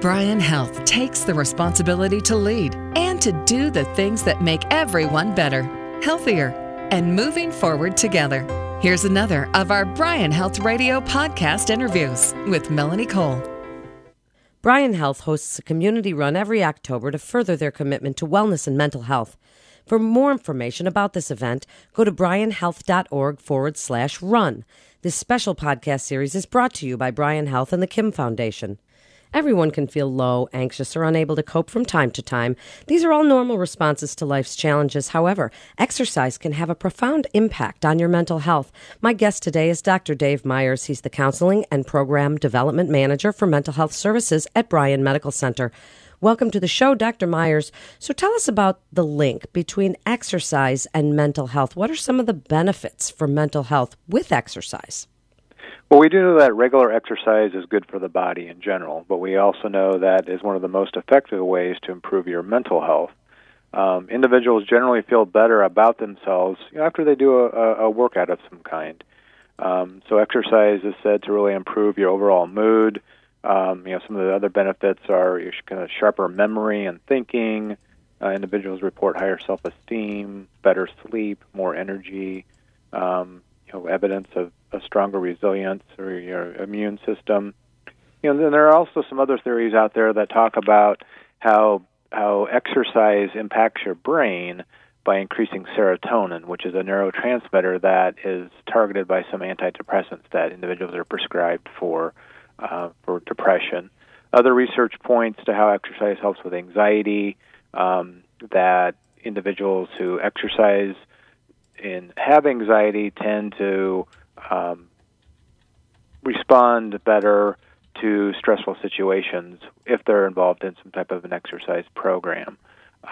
Bryan Health takes the responsibility to lead and to do the things that make everyone better, healthier, and moving forward together. Here's another of our Bryan Health Radio podcast interviews with Melanie Cole. Bryan Health hosts a community run every October to further their commitment to wellness and mental health. For more information about this event, go to bryanhealth.org forward slash run. This special podcast series is brought to you by Bryan Health and the Kim Foundation. Everyone can feel low, anxious, or unable to cope from time to time. These are all normal responses to life's challenges. However, exercise can have a profound impact on your mental health. My guest today is Dr. Dave Myers. He's the Counseling and Program Development Manager for Mental Health Services at Bryan Medical Center. Welcome to the show, Dr. Myers. So tell us about the link between exercise and mental health. What are some of the benefits for mental health with exercise? Well, we do know that regular exercise is good for the body in general, but we also know that is one of the most effective ways to improve your mental health. Um, individuals generally feel better about themselves after they do a, a workout of some kind. Um, so, exercise is said to really improve your overall mood. Um, you know, some of the other benefits are your kind of sharper memory and thinking. Uh, individuals report higher self-esteem, better sleep, more energy. Um, you know, evidence of a stronger resilience or your immune system. You know, then there are also some other theories out there that talk about how how exercise impacts your brain by increasing serotonin, which is a neurotransmitter that is targeted by some antidepressants that individuals are prescribed for uh, for depression. Other research points to how exercise helps with anxiety. Um, that individuals who exercise and have anxiety tend to um, respond better to stressful situations if they're involved in some type of an exercise program.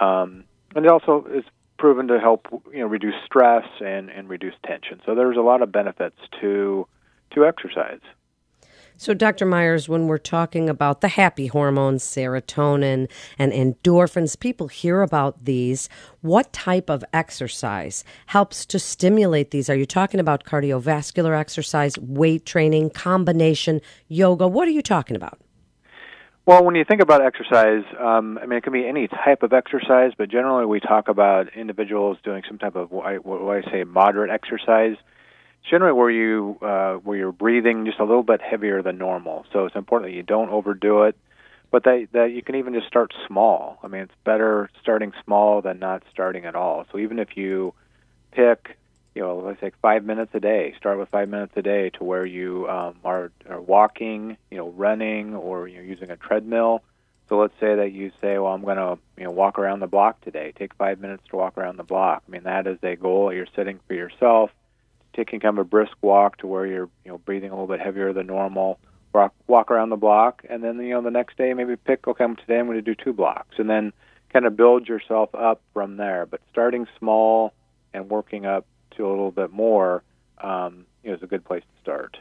Um, and it also is proven to help you know reduce stress and, and reduce tension. So there's a lot of benefits to to exercise. So, Dr. Myers, when we're talking about the happy hormones, serotonin and endorphins, people hear about these. What type of exercise helps to stimulate these? Are you talking about cardiovascular exercise, weight training, combination, yoga? What are you talking about? Well, when you think about exercise, um, I mean, it can be any type of exercise, but generally we talk about individuals doing some type of what I, what I say moderate exercise generally where you uh, where you're breathing just a little bit heavier than normal. So it's important that you don't overdo it, but that that you can even just start small. I mean, it's better starting small than not starting at all. So even if you pick, you know, let's say five minutes a day, start with five minutes a day to where you um, are, are walking, you know, running, or you're using a treadmill. So let's say that you say, well, I'm going to you know walk around the block today. Take five minutes to walk around the block. I mean, that is a goal you're setting for yourself taking kind of a brisk walk to where you're you know breathing a little bit heavier than normal. Walk, walk around the block, and then you know the next day maybe pick okay today I'm going to do two blocks, and then kind of build yourself up from there. But starting small and working up to a little bit more um, you know, is a good place to start.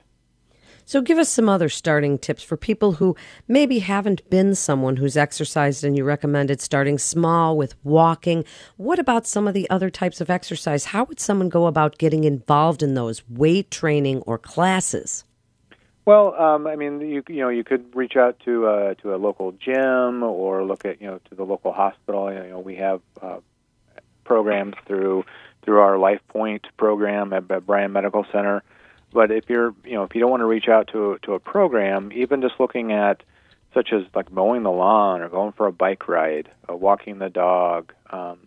So, give us some other starting tips for people who maybe haven't been someone who's exercised and you recommended starting small with walking. What about some of the other types of exercise? How would someone go about getting involved in those weight training or classes? Well, um, I mean, you you know, you could reach out to uh, to a local gym or look at you know to the local hospital. You know, we have uh, programs through through our Life Point program at, at Bryan Medical Center but if you're, you know, if you don't want to reach out to to a program, even just looking at such as like mowing the lawn or going for a bike ride, uh, walking the dog, um,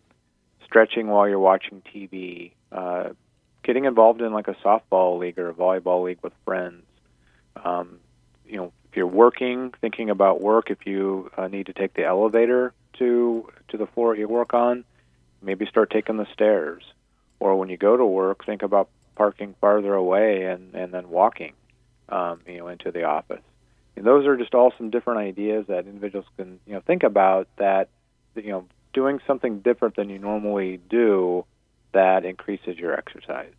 stretching while you're watching TV, uh, getting involved in like a softball league or a volleyball league with friends. Um, you know, if you're working, thinking about work, if you uh, need to take the elevator to to the floor you work on, maybe start taking the stairs. Or when you go to work, think about parking farther away and and then walking, um, you know, into the office. And those are just all some different ideas that individuals can you know think about that you know doing something different than you normally do that increases your exercise.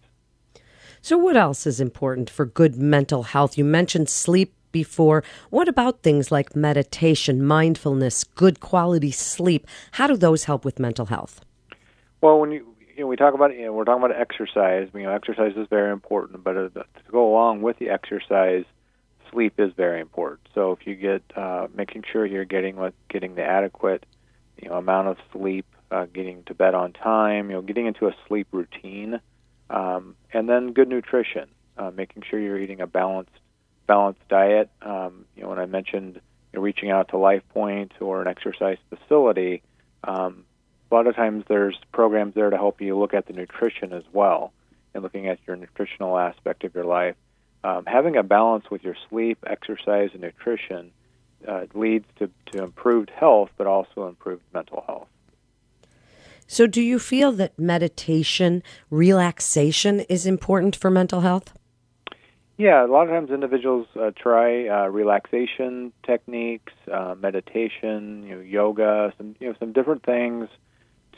So, what else is important for good mental health? You mentioned sleep before. What about things like meditation, mindfulness, good quality sleep? How do those help with mental health? Well, when you you know, we talk about you know, we're talking about exercise. You know, exercise is very important, but uh, to go along with the exercise, sleep is very important. So if you get uh, making sure you're getting what getting the adequate you know amount of sleep, uh, getting to bed on time, you know, getting into a sleep routine, um, and then good nutrition, uh, making sure you're eating a balanced balanced diet. Um, you know, when I mentioned you know, reaching out to LifePoint or an exercise facility, um, a lot of times there's programs there to help you look at the nutrition as well and looking at your nutritional aspect of your life. Um, having a balance with your sleep, exercise, and nutrition uh, leads to, to improved health, but also improved mental health. So, do you feel that meditation, relaxation is important for mental health? Yeah, a lot of times individuals uh, try uh, relaxation techniques, uh, meditation, you know, yoga, some you know some different things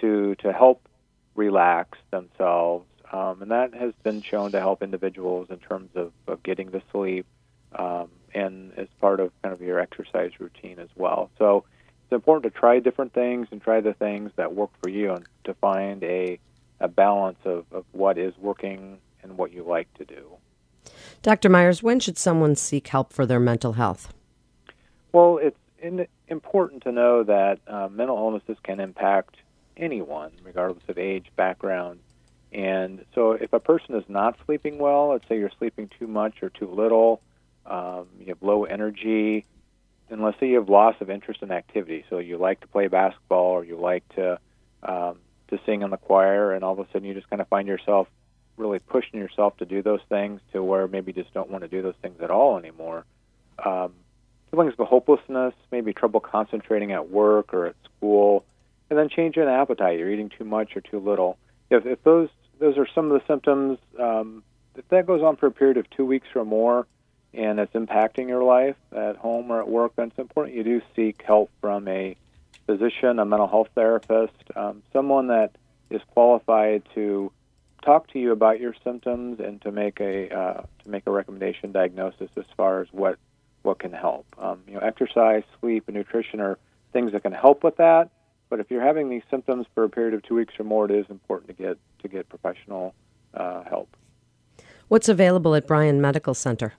to to help relax themselves, um, and that has been shown to help individuals in terms of, of getting the sleep, um, and as part of kind of your exercise routine as well. So it's important to try different things and try the things that work for you, and to find a a balance of, of what is working and what you like to do. Dr. Myers, when should someone seek help for their mental health? Well, it's in, important to know that uh, mental illnesses can impact anyone, regardless of age, background. And so, if a person is not sleeping well, let's say you're sleeping too much or too little, um, you have low energy, and let's say you have loss of interest in activity. So, you like to play basketball or you like to um, to sing in the choir, and all of a sudden you just kind of find yourself really pushing yourself to do those things to where maybe you just don't want to do those things at all anymore. Um, feelings of hopelessness, maybe trouble concentrating at work or at school, and then change in appetite. You're eating too much or too little. If, if those those are some of the symptoms, um, if that goes on for a period of two weeks or more, and it's impacting your life at home or at work, then it's important you do seek help from a physician, a mental health therapist, um, someone that is qualified to talk to you about your symptoms and to make a uh, to make a recommendation diagnosis as far as what what can help. Um, you know, exercise, sleep, and nutrition are things that can help with that. But if you're having these symptoms for a period of two weeks or more, it is important to get to get professional uh, help. What's available at Bryan Medical Center?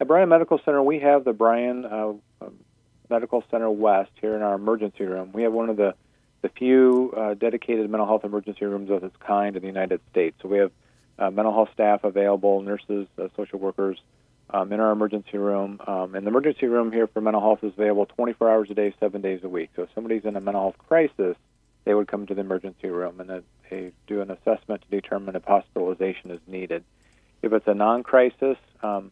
At Bryan Medical Center, we have the Bryan uh, um, Medical Center West here in our emergency room. We have one of the the few uh, dedicated mental health emergency rooms of its kind in the United States. So we have uh, mental health staff available, nurses, uh, social workers um, in our emergency room. Um, and the emergency room here for mental health is available 24 hours a day, seven days a week. So if somebody's in a mental health crisis, they would come to the emergency room and they do an assessment to determine if hospitalization is needed. If it's a non crisis, um,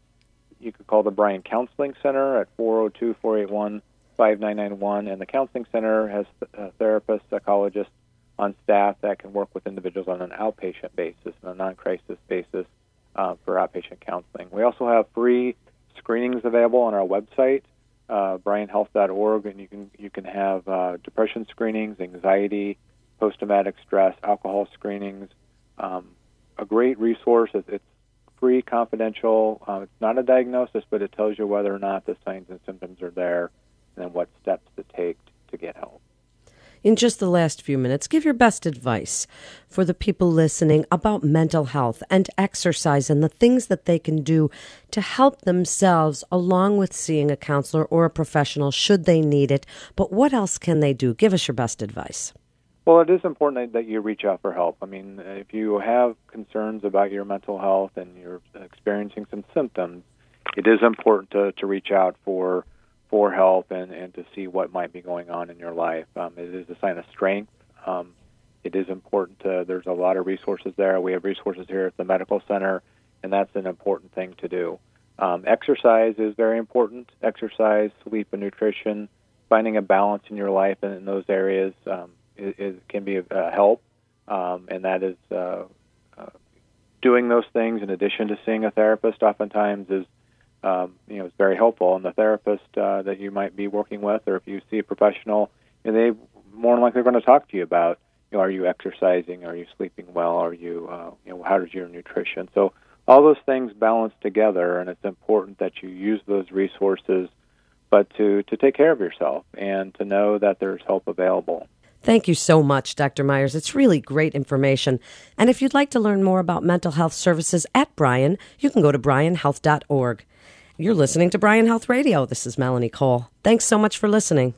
you could call the Bryan Counseling Center at 402 481 5991, and the Counseling Center has uh, therapists, psychologists on staff that can work with individuals on an outpatient basis and a non-crisis basis uh, for outpatient counseling. We also have free screenings available on our website, uh, bryanhealth.org, and you can you can have uh, depression screenings, anxiety, post-traumatic stress, alcohol screenings. Um, a great resource. It's free, confidential. Uh, it's not a diagnosis, but it tells you whether or not the signs and symptoms are there and then what steps to take to get help. In just the last few minutes, give your best advice for the people listening about mental health and exercise and the things that they can do to help themselves along with seeing a counselor or a professional should they need it. But what else can they do? Give us your best advice. Well, it is important that you reach out for help. I mean, if you have concerns about your mental health and you're experiencing some symptoms, it is important to, to reach out for for help and, and to see what might be going on in your life. Um, it is a sign of strength. Um, it is important to, there's a lot of resources there. We have resources here at the medical center, and that's an important thing to do. Um, exercise is very important. Exercise, sleep, and nutrition, finding a balance in your life and in those areas um, is, is, can be a help, um, and that is uh, uh, doing those things in addition to seeing a therapist. Oftentimes is um, you know, is very helpful. And the therapist uh, that you might be working with, or if you see a professional, you know, they more than likely are going to talk to you about, you know, are you exercising? Are you sleeping well? Are you, uh, you know, how is your nutrition? So all those things balance together, and it's important that you use those resources, but to to take care of yourself and to know that there's help available. Thank you so much, Dr. Myers. It's really great information. And if you'd like to learn more about mental health services at Bryan, you can go to bryanhealth.org. You're listening to Bryan Health Radio. This is Melanie Cole. Thanks so much for listening.